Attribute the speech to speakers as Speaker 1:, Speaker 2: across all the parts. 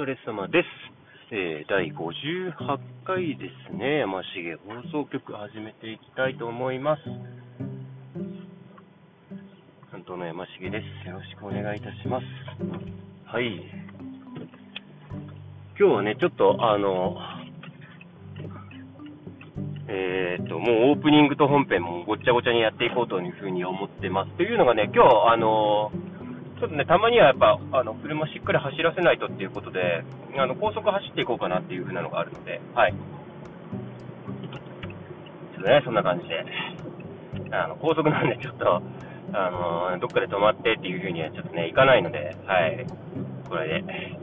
Speaker 1: 疲れ様です。えー、第58回ですね、山重放送局始めていきたいと思います。担当の山重です。よろしくお願いいたします。はい。今日はね、ちょっとあの、えー、っと、もうオープニングと本編もごっちゃごちゃにやっていこうというふうに思ってます。というのがね、今日、あのちょっとね、たまにはやっぱ、あの、車しっかり走らせないとっていうことで、あの、高速走っていこうかなっていう風なのがあるので、はい。ちょっとね、そんな感じで、あの、高速なんでちょっと、あの、どっかで止まってっていう風にはちょっとね、行かないので、はい。これで、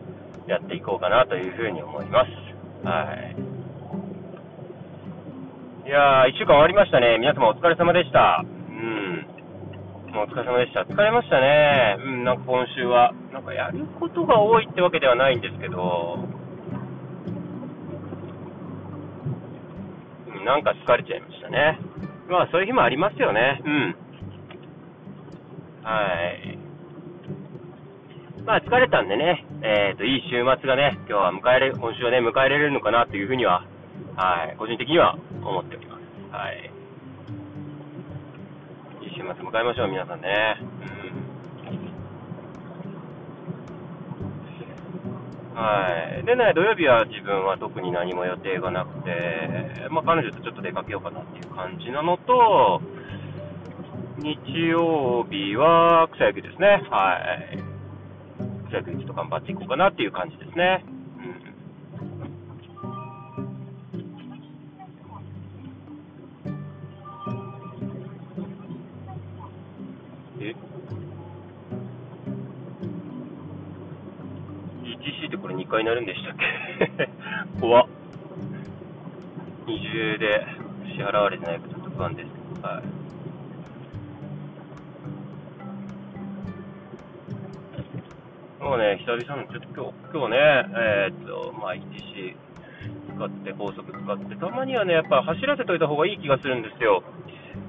Speaker 1: やっていこうかなという風に思います。はい。いやー、1週間終わりましたね。皆様お疲れ様でした。うんお疲れ様でした。疲れましたね。うん、なんか今週は。なんかやることが多いってわけではないんですけど、なんか疲れちゃいましたね。まあそういう日もありますよね。うん。はい。まあ疲れたんでね、えっ、ー、と、いい週末がね、今日は迎えれ、今週はね、迎えられるのかなというふうには、はい、個人的には思っております。はい。週末迎えましょう、皆さんね。はい。でね、土曜日は自分は特に何も予定がなくて、まあ、彼女とちょっと出かけようかなっていう感じなのと、日曜日は草野球ですね。はい。草野球ちょっと頑張っていこうかなっていう感じですね。なるんでしたっけ？怖っ。二重で支払われてないかちょっと不安です。はい。もうね、久々の、ちょっと今日、今日ね、えー、っと、まあ、ETC 使って、高速使って、たまにはね、やっぱ走らせといた方がいい気がするんですよ。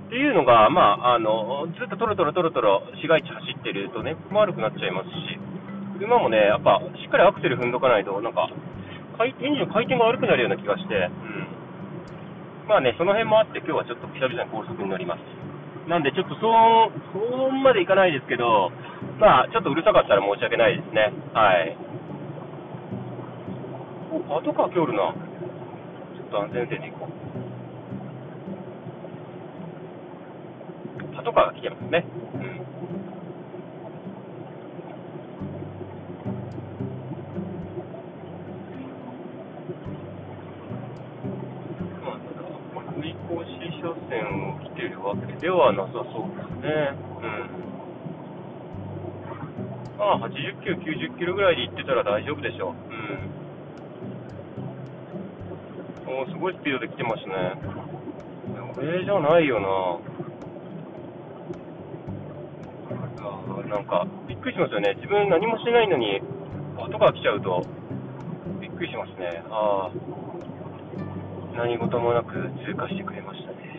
Speaker 1: っていうのが、まあ、あの、ずっとトロトロトロトロ市街地走ってるとね、悪くなっちゃいますし、車もね、やっぱしっかりアクセル踏んどかないと、なんか、エンジンの回転が悪くなるような気がして、うん。まあね、その辺もあって、今日はちょっと久々に高速に乗ります。なんで、ちょっと騒音、騒音までいかないですけど、まあ、ちょっとうるさかったら申し訳ないですね。はい。パトカー来るな。ちょっと安全運転で行こう。パトカーが来てますね。うん。わけではなさそうですね。うん。まあ、80キロ、90キロぐらいで行ってたら大丈夫でしょう。うん。おすごいスピードで来てますね。これじゃないよな。なんか、びっくりしますよね。自分何もしてないのに、後が来ちゃうと、びっくりしますね。ああ。何事もなく通過してくれましたね。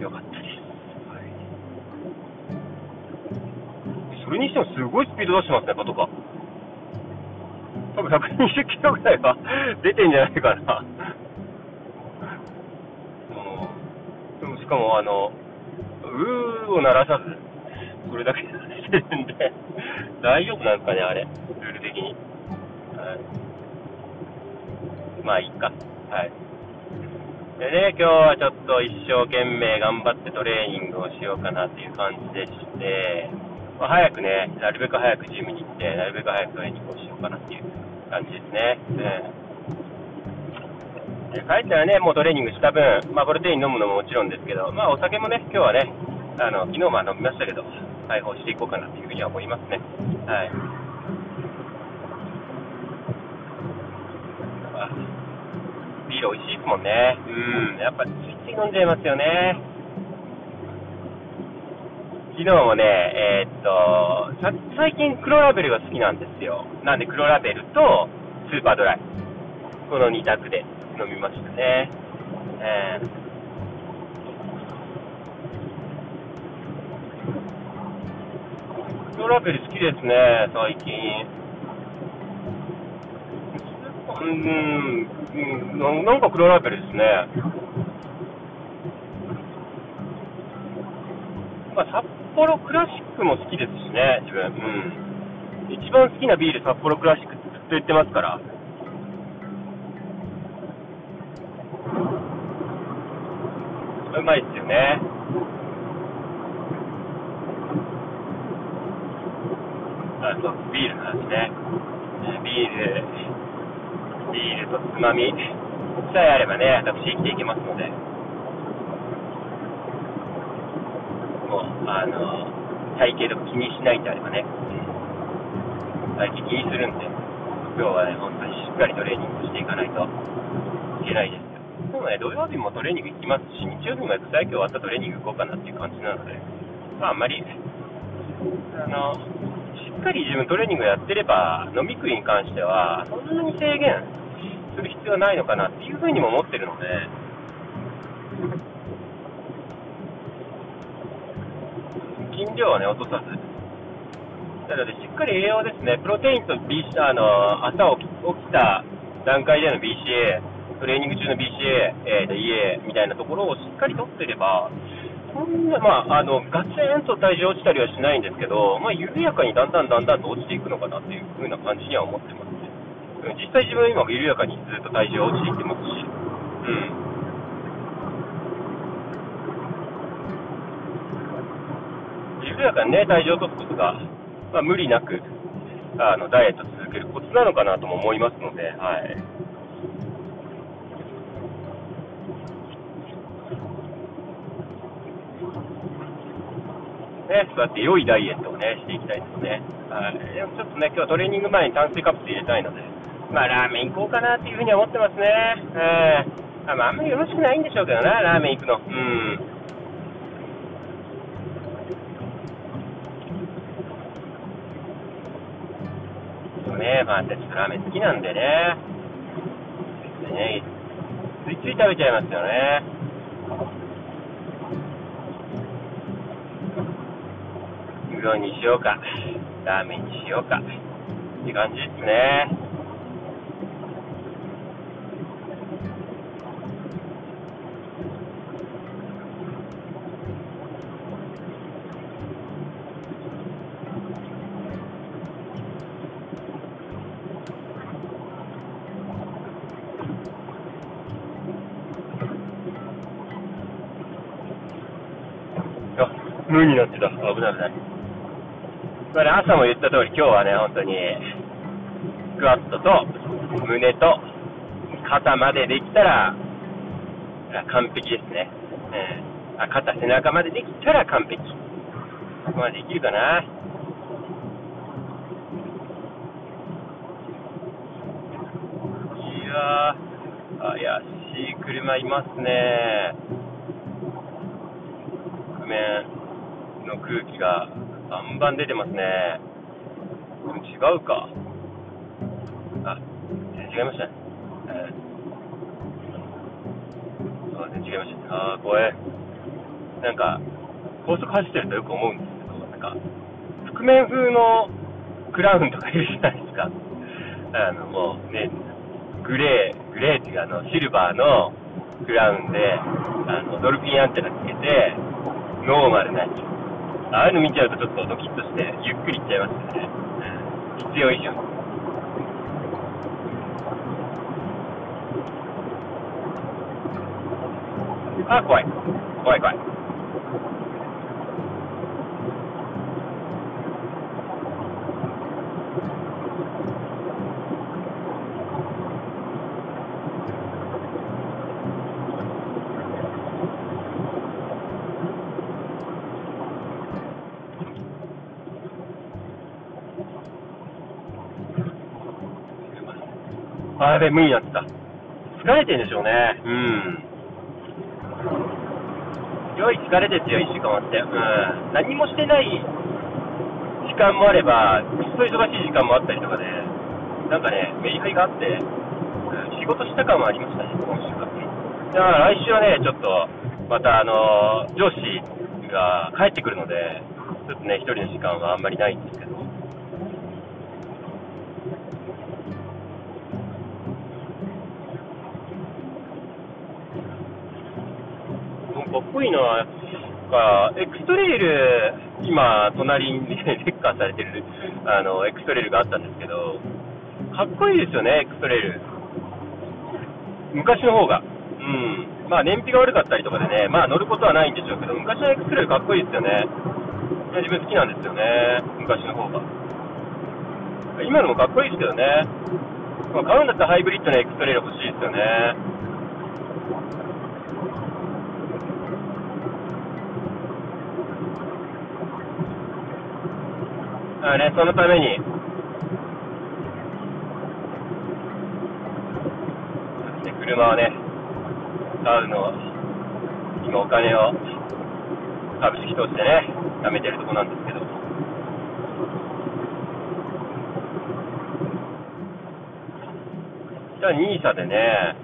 Speaker 1: よかったです。はい、それにしてもすごいスピード出してますね、パトカー。多分120キロぐらいは 出てんじゃないかな。でもしかも、あの、うーを鳴らさず、それだけしてるんで、大丈夫なんですかね、あれ、ルール的に。はい、まあ、いいか。はい。でね、今日はちょっと一生懸命頑張ってトレーニングをしようかなっていう感じでして、まあ、早くね、なるべく早くジムに行って、なるべく早くトレーニングをしようかなっていう感じですね。うん、で帰ったらね、もうトレーニングした分、まあ、プロテイン飲むのももちろんですけど、まあ、お酒もね、今日はね、あの昨日も飲みましたけど、解放していこうかなっていうふうには思いますね。はい。ール美味しいですもんね。うん、やっぱついつい飲んじゃいますよね。昨日もね、えー、っと、最近黒ラベルが好きなんですよ。なんで黒ラベルとスーパードライ。この2択で飲みましたね。えー黒ラベル好きですね、最近。うん、うんなんか黒ラベルですね。まあ、札幌クラシックも好きですしね、自分。うん。一番好きなビール、札幌クラシックずっと言ってますから。うまいっすよね。あそう、ビールの話ね。ビール、ビールとつまみさえあればね、私生きていけますので。もう、あの、体型とか気にしないんであればね。体型気にするんで、今日はね、本当にしっかりトレーニングしていかないといけないですよ。でもね、土曜日もトレーニング行きますし、日曜日も草野球終わったトレーニング行こうかなっていう感じなので、まあ、あんまり、あの、しっかり自分トレーニングやってれば、飲み食いに関しては、そんなに制限する必要はないのかなっていうふうにも思ってるので、筋量はね、落とさず。なので、しっかり栄養ですね、プロテインと B あの朝起きた段階での BCA、トレーニング中の BCA、えー、と EA みたいなところをしっかりとってれば、そんな、まあ、あのガツンと体重落ちたりはしないんですけど、まあ、緩やかにだんだんだんだんと落ちていくのかなっていう風な感じには思ってますね。実際自分は今緩やかにずっと体重落ちていってますし、うん。緩やかにね、体重を落とすことが、まあ、無理なく、あの、ダイエット続けるコツなのかなとも思いますので、はい。ね、そうやって良いダイエットをね、していきたいですね。はい。でもちょっとね、今日はトレーニング前に炭水化物入れたいので、まあ、ラーメン行こうかなっていうふうには思ってますね。えー、まあ、あんまりよろしくないんでしょうけどな、ラーメン行くの。うん。そうね、まあ、私ラーメン好きなんでね。でね、ついつい食べちゃいますよね。うどんにしようか、ラーメンにしようか、って感じですね。あ、無になってた。危ない危ない。まあね、朝も言った通り、今日はね、本当に、スクワットと、胸と、肩までできたら、完璧ですね。うん。あ、肩、背中までできたら完璧。そこまでできるかな。いや、怪しい車いますね。覆面の空気がバンバン出てますね。でも違うか。あ、全然違いましたね。えー、あ、全然違いましたね。あー、怖い。なんか、高速走ってるとよく思うんですけど、なんか、覆面風のクラウンとかいるじゃないですか。あの、もうね、グレー、グレーっていうか、あの、シルバーのクラウンで、あの、ドルフィンアンテナつけて、ノーマルな。ああいうの見ちゃうとちょっとドキッとして、ゆっくりいっちゃいますよね。必要以上に。あ、怖い。怖い怖い。べ、無になってた。疲れてんでしょうね。うん。すごい疲れですよ、1週間終わって。うん。何もしてない時間もあれば、くっそ忙しい時間もあったりとかで、なんかね、メリハリがあって、仕事した感はありましたね、今週は。だから来週はね、ちょっと、またあの、上司が帰ってくるので、ちょっとね、一人の時間はあんまりないんですけど。かっこいいなあエクストレイル、今、隣にレッカーされてるあのエクストレイルがあったんですけど、かっこいいですよね、エクストレイル。昔の方が。うん。まあ、燃費が悪かったりとかでね、まあ、乗ることはないんでしょうけど、昔のエクストレイルかっこいいですよね。自分好きなんですよね、昔の方が。今のもかっこいいですけどね。買うんだったらハイブリッドのエクストレイル欲しいですよね。あね、そのために、車をね、買うのを、今お金を株式投資でね、貯めてるとこなんですけど。じゃあ NISA でね、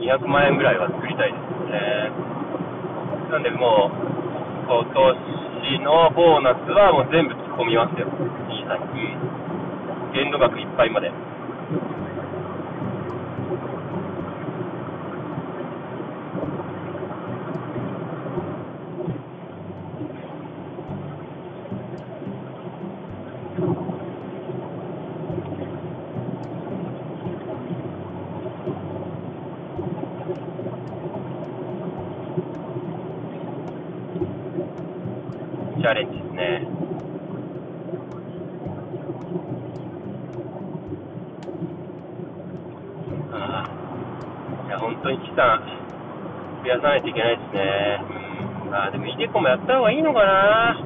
Speaker 1: 200万円ぐらいは作りたいですよね。なんでもう、今年のボーナスはもう全部込みますよ、NISA に。限度額いっぱいまで。チャレンジですね。ああ、いや、本当に資産増やさないといけないですね。うん、あでも、イデコもやった方がいいのかな。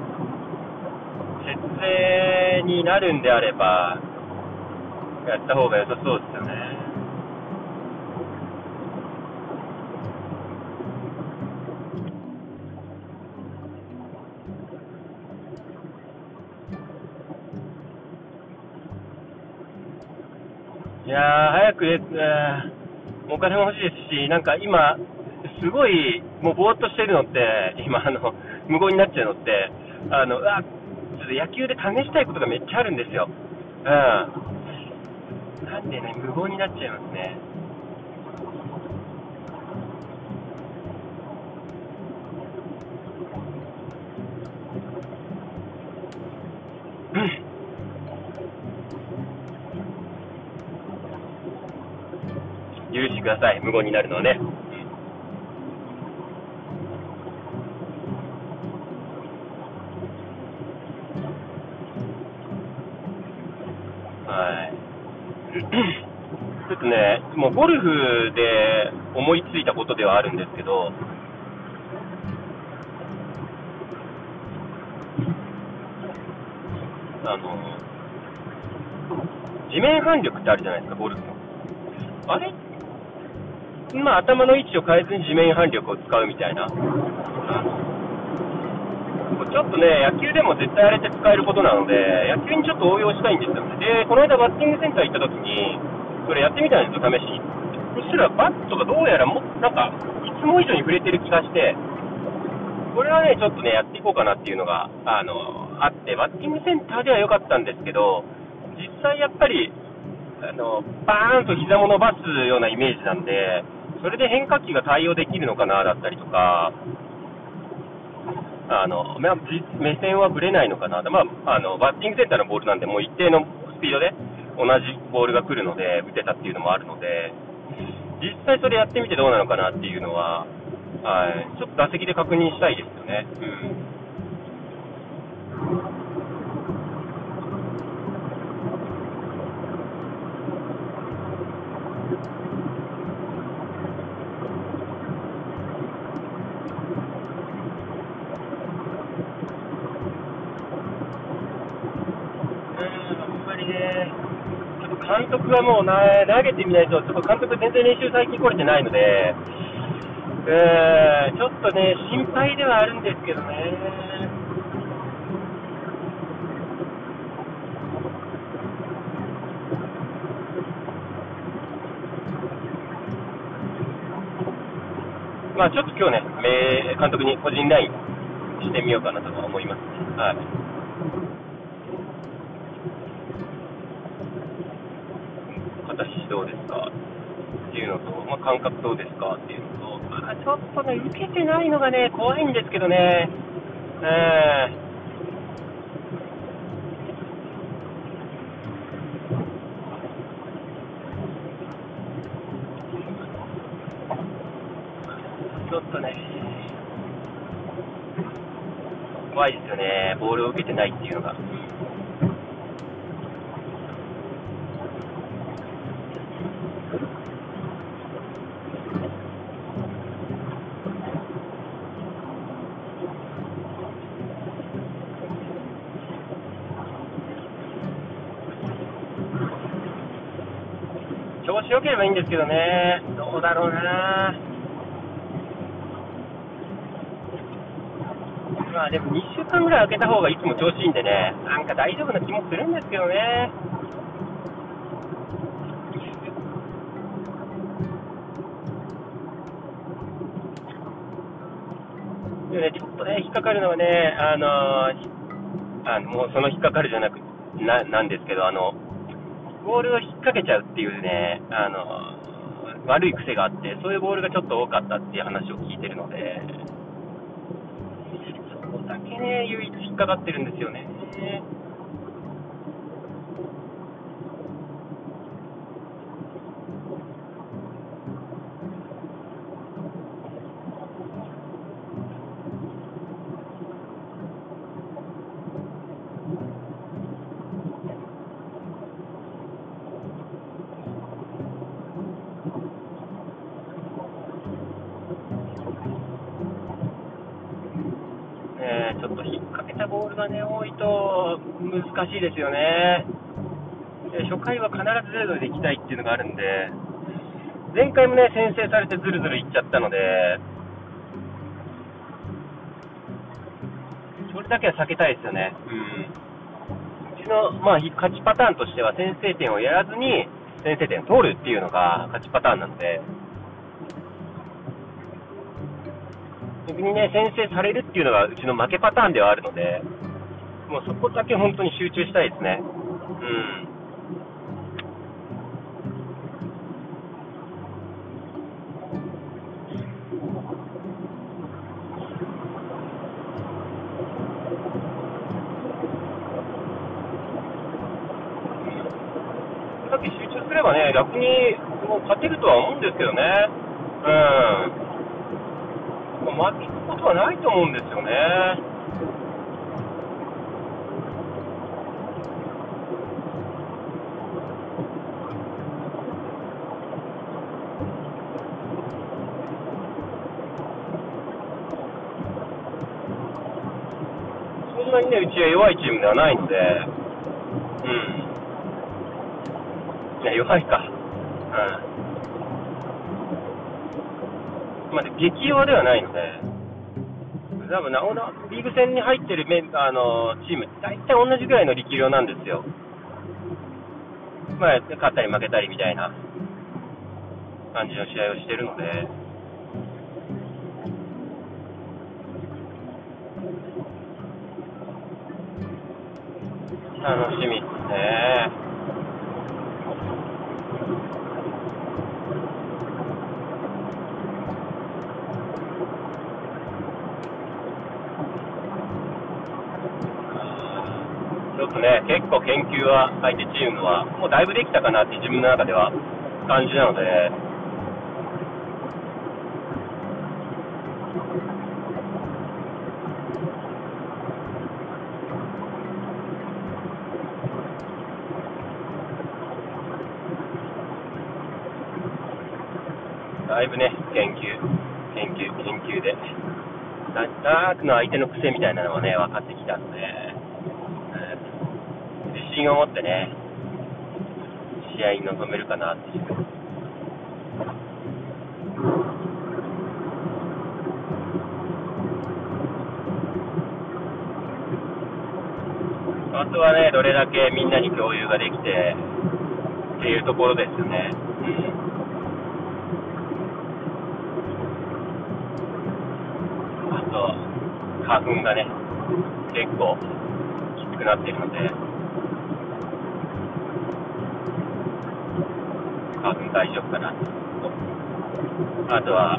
Speaker 1: 節税になるんであれば、やった方が良さそうですよね。いやー、早く、えー、お金も欲しいですし、なんか今、すごい、もうぼーっとしてるのって、今、あの、無言になっちゃうのって、あの、うわ、ちょっと野球で試したいことがめっちゃあるんですよ。うん。なんでね、無言になっちゃいますね。許してください、無言になるのはね。はい。ちょっとね、もうゴルフで思いついたことではあるんですけど、あの、地面反力ってあるじゃないですか、ゴルフの。あれ？まあ、頭の位置を変えずに地面反力を使うみたいな。ちょっとね、野球でも絶対あれって使えることなので、野球にちょっと応用したいんですよね。で、この間バッティングセンター行った時に、それやってみたんですよ、試しに。そしたらバットがどうやらも、なんか、いつも以上に触れてる気がして、これはね、ちょっとね、やっていこうかなっていうのが、あの、あって、バッティングセンターでは良かったんですけど、実際やっぱり、あの、バーンと膝も伸ばすようなイメージなんで、それで変化球が対応できるのかなだったりとか、あの目線はぶれないのかな、まあ、あのバッティングセンターのボールなんで、もう一定のスピードで同じボールが来るので、打てたっていうのもあるので、実際それやってみてどうなのかなっていうのは、はい、ちょっと打席で確認したいですよね。うんはもう投げてみないと、ちょっと監督、全然練習最近来れてないので、えー、ちょっとね、心配ではあるんですけどね。まあ、ちょっと今日ね、監督に個人ラインしてみようかなと思います。はい。どうですか？っていうのと、まあ、感覚どうですか？っていうのと、まあちょっとね、受けてないのがね、怖いんですけどね。えーちょっとね、怖いですよね、ボールを受けてないっていうのが。いいんですけどね、どうだろうな。まあでも2週間ぐらい空けた方がいつも調子いいんでね、なんか大丈夫な気もするんですけどね。でね、ちょっとね、引っかかるのはね、あのあのもうその引っかかるじゃなくななんですけど、あのボールを引っかけちゃうっていうね、あの悪い癖があって、そういうボールがちょっと多かったっていう話を聞いてるので、そこだけね、唯一引っかかってるんですよね。ねちょっと引っ掛けたボールがね、多いと難しいですよね。で初回は必ずゼロで行きたいっていうのがあるんで、前回もね、先制されてずるずるいっちゃったので、それだけは避けたいですよね。うん。うちの、まあ、勝ちパターンとしては、先制点をやらずに、先制点を取るっていうのが勝ちパターンなので、逆にね、先制されるっていうのがうちの負けパターンではあるので、もうそこだけ本当に集中したいですね。うん。さっき集中すればね、逆にもう勝てるとは思うんですけどね。うん。もう負けることはないと思うんですよね。そんなにね、うちは弱いチームではないので、うん。いや、弱いか。うん。まあ、激弱ではないので、多分なおなリーグ戦に入ってるメあのチーム、大体同じぐらいの力量なんですよ。まあ、勝ったり負けたりみたいな感じの試合をしてるので、楽しみですね。ちょ研究は相手チームは、もうだいぶできたかなって自分の中では感じなので、だいぶね、研究、研究、研究で、なんとなくの相手の癖みたいなのがね、分かってきたので、信を持ってね、試合に臨めるかなっていう。あとはね、どれだけみんなに共有ができてっていうところですよね。うんあと、花粉がね、結構きつくなっているので、花粉大丈夫かなあとは、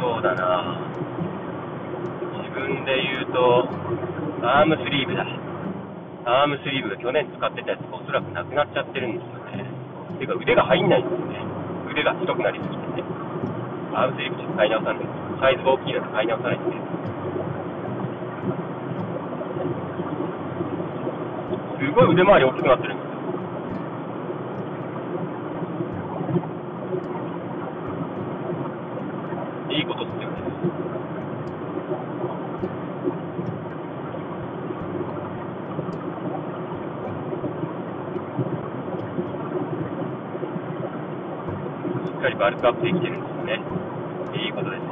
Speaker 1: そうだな自分で言うと、アームスリーブだ。アームスリーブが去年使ってたやつがおそらくなくなっちゃってるんですよね。てか腕が入んないんですよね。腕が太くなりすぎてて。アームスリーブちょっと買い直さないサイズが大きいので買い直さないと。すごい腕回り大きくなってるんですよ。いいことっすよね。しっかりバルクアップできてるんですよね。いいことですよ。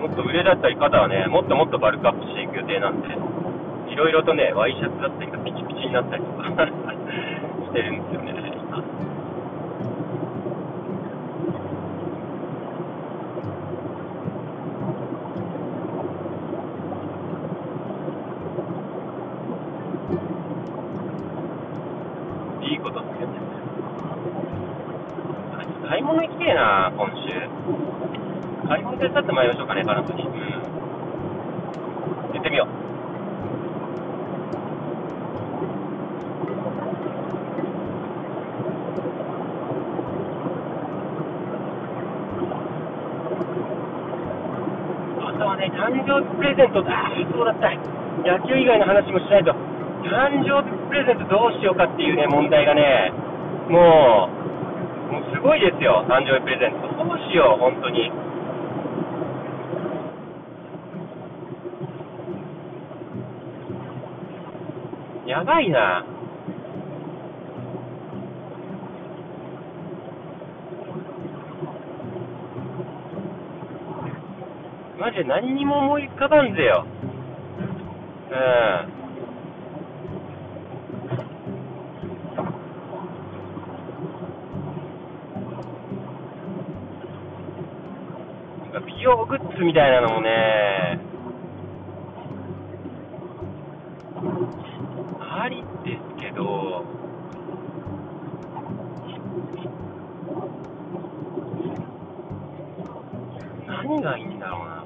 Speaker 1: もっと腕だったり肩はね、もっともっとバルクアップしていく予定なんで、いろいろとね、ワイシャツだったりがピチピチになったりとかしてるんですよね、今。いいことっすよね。あ買い物行きてえな、今週。買い物手伝ってもらいましょうかね、彼女に。うん。言ってみよう。あとはね、誕生日プレゼントだ。そうだった。野球以外の話もしないと。誕生日プレゼントどうしようかっていうね、問題がね、もう、もうすごいですよ、誕生日プレゼント。どうしよう、本当に。やばいな。マジで何にも思い浮かばんぜよ。うん。美容グッズみたいなのもね、ありですけど、何がいいんだろうな。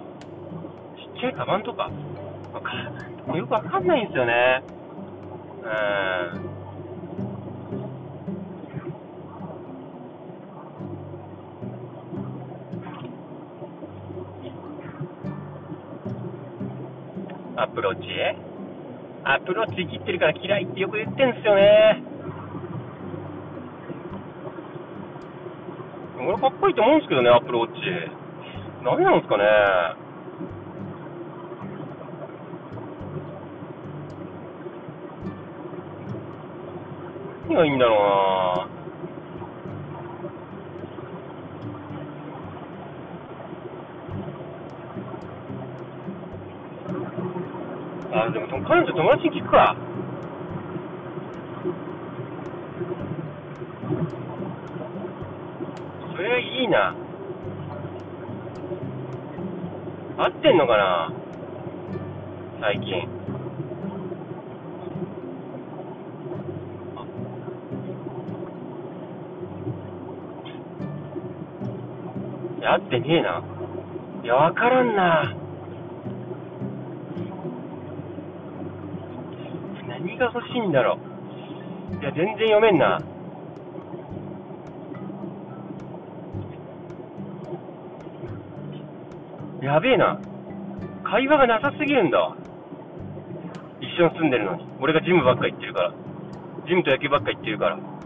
Speaker 1: ちっちゃいカバンとか、わかよくわかんないんですよね。うん。アプローチアプローチ切ってるから嫌いってよく言ってんですよね。俺かっこいいと思うんですけどね、アプローチ。ダメなんですかね。がいいんだろうなあ、でも彼女友達に聞くか。それはいいな。合ってんのかな？最近。合ってねえな。いや、わからんな。何が欲しいんだろう。いや、全然読めんな。やべえな。会話がなさすぎるんだ。一緒に住んでるのに。俺がジムばっか行ってるから。ジムと野球ばっか行ってるから。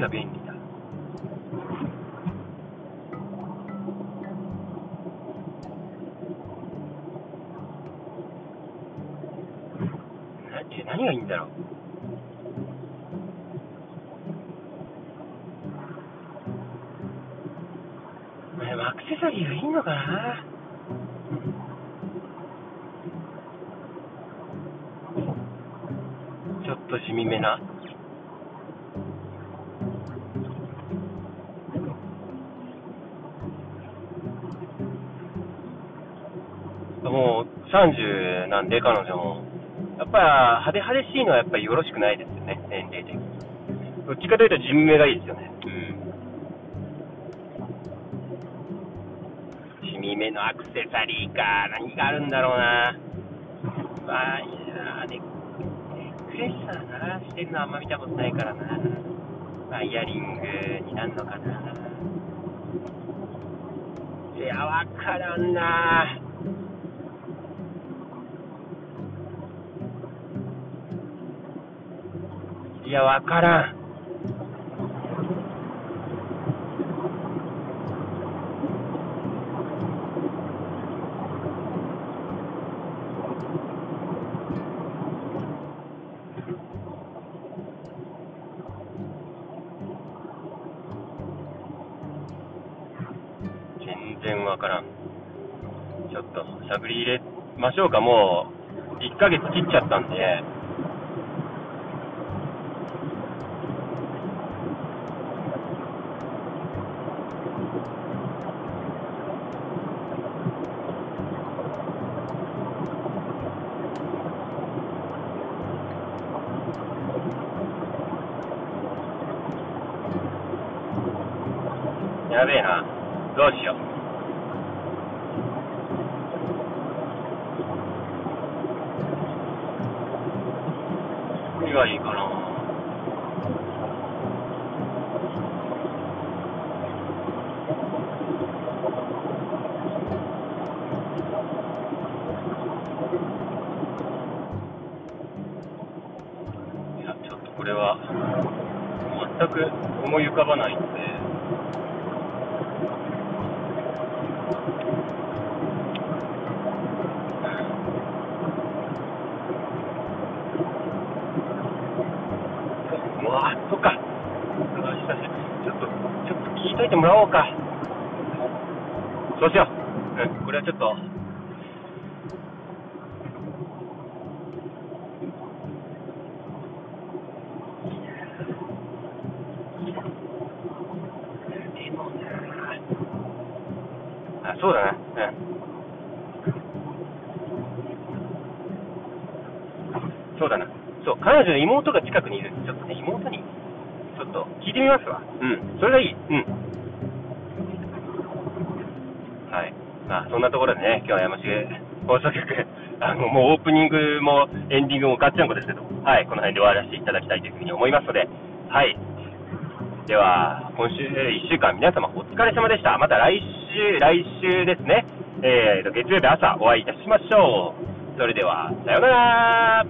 Speaker 1: が便利だ？何がいいんだろう？アクセサリーがいいのかな？ちょっと染み目な。30なんで、彼女も。やっぱ派手派手しいのはやっぱりよろしくないですよね、年齢的に。どっちかというと地味めがいいですよね。うん。地味めのアクセサリーか。何があるんだろうな。まあ、いやネックレスさな、してるのあんま見たことないからな。まあ、イヤリングになるのかな。いや、わからんな。いや、わからん。全然わからん。ちょっと、しゃぶり入れましょうか。もう、1ヶ月切っちゃったんで。やべえな。どうしよう。何がいいかな。いや、ちょっとこれは、全く思い浮かばないんで。うわそっか。ちょっと、ちょっと聞いといてもらおうか。そうしよう。うん、これはちょっと。そうだな。うん。そうだな。そう、彼女の妹が近くにいる、ちょっとね、妹に、ちょっと聞いてみますわ。うん、それがいい。うん。はい。まあ、そんなところでね、今日は山重放送局、あの、もうオープニングもエンディングもガッチャンコですけど、はい、この辺で終わらせていただきたいというふうに思いますので、はい。では、今週1週間皆様お疲れ様でした。また来週、来週ですね、えーと、月曜日朝お会いいたしましょう。それでは、さようなら